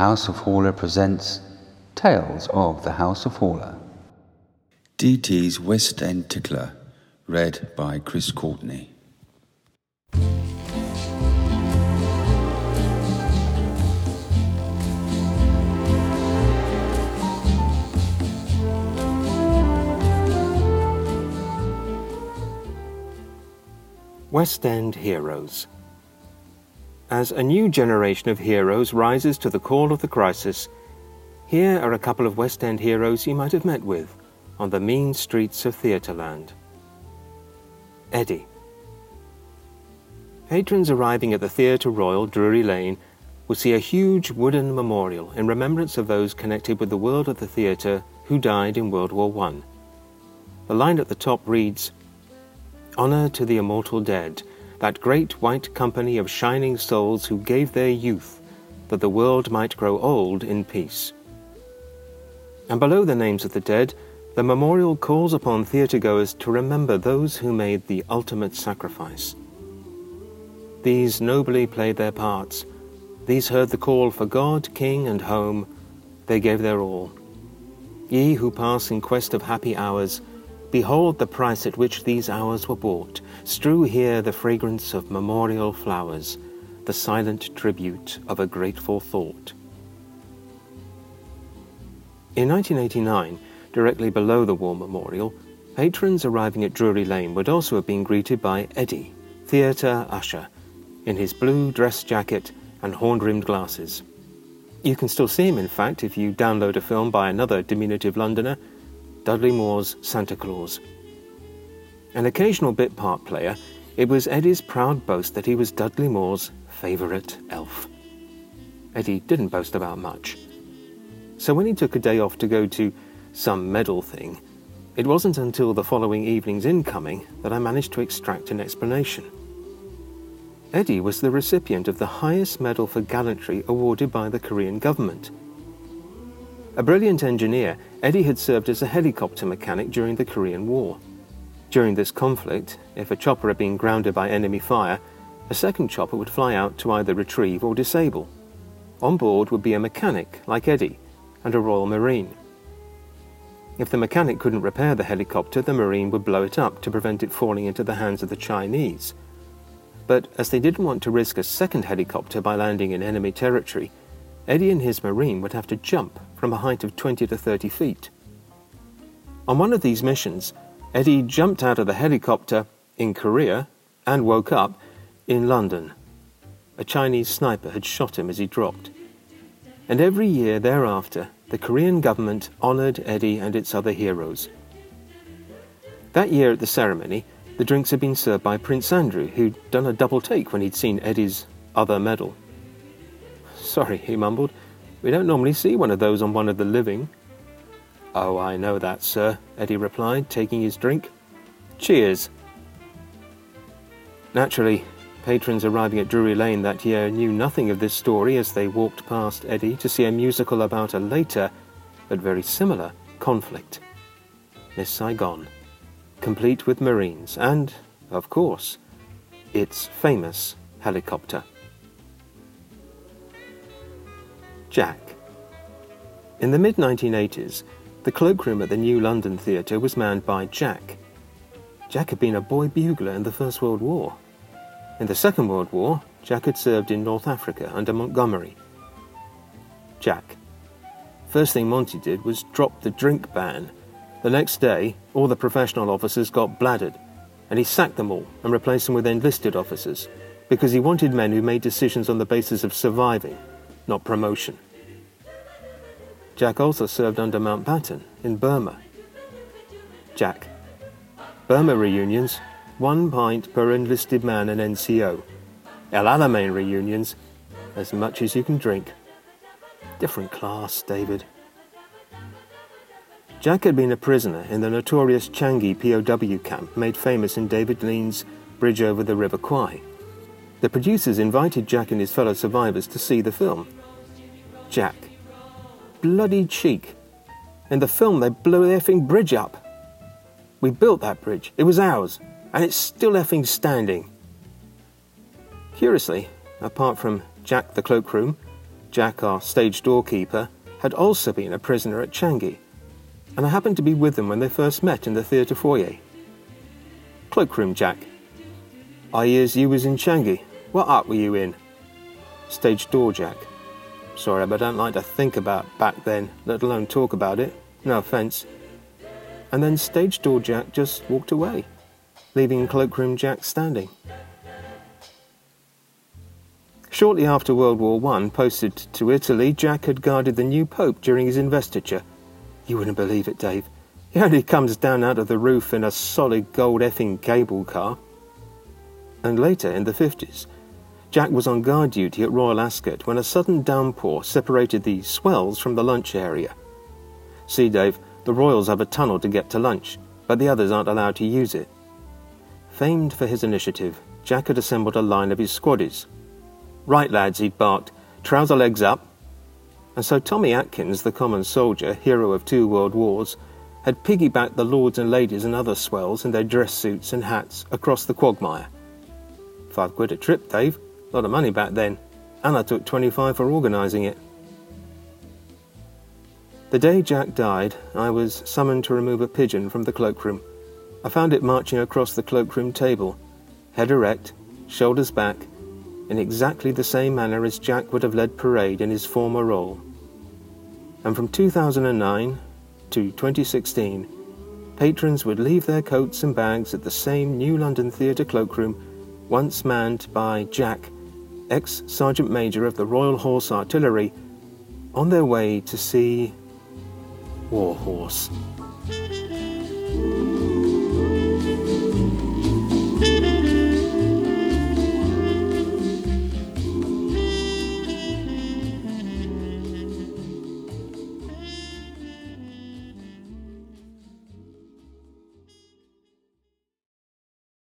House of Horla presents Tales of the House of Horla. DT's West End Tickler, read by Chris Courtenay. West End Heroes as a new generation of heroes rises to the call of the crisis, here are a couple of West End heroes you might have met with on the mean streets of Theatreland. Eddie. Patrons arriving at the Theatre Royal, Drury Lane, will see a huge wooden memorial in remembrance of those connected with the world of the theatre who died in World War I. The line at the top reads Honour to the immortal dead that great white company of shining souls who gave their youth that the world might grow old in peace. And below the names of the dead, the memorial calls upon theatregoers to remember those who made the ultimate sacrifice. These nobly played their parts. These heard the call for God, King, and home. They gave their all. Ye who pass in quest of happy hours, Behold the price at which these hours were bought. Strew here the fragrance of memorial flowers, the silent tribute of a grateful thought. In 1989, directly below the War Memorial, patrons arriving at Drury Lane would also have been greeted by Eddie, theatre usher, in his blue dress jacket and horn rimmed glasses. You can still see him, in fact, if you download a film by another diminutive Londoner Dudley Moore's Santa Claus. An occasional bit part player, it was Eddie's proud boast that he was Dudley Moore's favourite elf. Eddie didn't boast about much. So when he took a day off to go to some medal thing, it wasn't until the following evening's incoming that I managed to extract an explanation. Eddie was the recipient of the highest medal for gallantry awarded by the Korean government. A brilliant engineer, Eddie had served as a helicopter mechanic during the Korean War. During this conflict, if a chopper had been grounded by enemy fire, a second chopper would fly out to either retrieve or disable. On board would be a mechanic, like Eddie, and a Royal Marine. If the mechanic couldn't repair the helicopter, the Marine would blow it up to prevent it falling into the hands of the Chinese. But as they didn't want to risk a second helicopter by landing in enemy territory, Eddie and his Marine would have to jump from a height of 20 to 30 feet. On one of these missions, Eddie jumped out of the helicopter in Korea and woke up in London. A Chinese sniper had shot him as he dropped. And every year thereafter, the Korean government honoured Eddie and its other heroes. That year at the ceremony, the drinks had been served by Prince Andrew, who'd done a double take when he'd seen Eddie's other medal. Sorry, he mumbled. We don't normally see one of those on one of the living. Oh, I know that, sir, Eddie replied, taking his drink. Cheers. Naturally, patrons arriving at Drury Lane that year knew nothing of this story as they walked past Eddie to see a musical about a later, but very similar, conflict. Miss Saigon, complete with Marines and, of course, its famous helicopter. Jack. In the mid 1980s, the cloakroom at the New London Theatre was manned by Jack. Jack had been a boy bugler in the First World War. In the Second World War, Jack had served in North Africa under Montgomery. Jack. First thing Monty did was drop the drink ban. The next day, all the professional officers got bladdered, and he sacked them all and replaced them with enlisted officers because he wanted men who made decisions on the basis of surviving not promotion. Jack also served under Mountbatten in Burma. Jack. Burma reunions, one pint per enlisted man and NCO. El Alamein reunions, as much as you can drink. Different class, David. Jack had been a prisoner in the notorious Changi POW camp made famous in David Lean's Bridge over the River Kwai. The producers invited Jack and his fellow survivors to see the film. Jack. Bloody cheek. In the film, they blew the effing bridge up. We built that bridge. It was ours. And it's still effing standing. Curiously, apart from Jack the Cloakroom, Jack, our stage doorkeeper, had also been a prisoner at Changi, and I happened to be with them when they first met in the theatre foyer. Cloakroom Jack. I hears you was in Changi. What art were you in? Stage door Jack. Sorry, but I don't like to think about back then, let alone talk about it. No offence. And then stage door Jack just walked away, leaving Cloakroom Jack standing. Shortly after World War I, posted to Italy, Jack had guarded the new Pope during his investiture. You wouldn't believe it, Dave. He only comes down out of the roof in a solid gold effing cable car. And later, in the 50s, Jack was on guard duty at Royal Ascot when a sudden downpour separated the swells from the lunch area. See, Dave, the Royals have a tunnel to get to lunch, but the others aren't allowed to use it. Famed for his initiative, Jack had assembled a line of his squaddies. Right, lads, he'd barked, trouser legs up. And so Tommy Atkins, the common soldier, hero of two world wars, had piggybacked the lords and ladies and other swells in their dress suits and hats across the quagmire. Five quid a trip, Dave. A lot of money back then. And I took 25 for organising it. The day Jack died, I was summoned to remove a pigeon from the cloakroom. I found it marching across the cloakroom table, head erect, shoulders back, in exactly the same manner as Jack would have led parade in his former role. And from 2009 to 2016, patrons would leave their coats and bags at the same New London Theatre cloakroom, once manned by Jack, ex Sergeant Major of the Royal Horse Artillery, on their way to see Warhorse.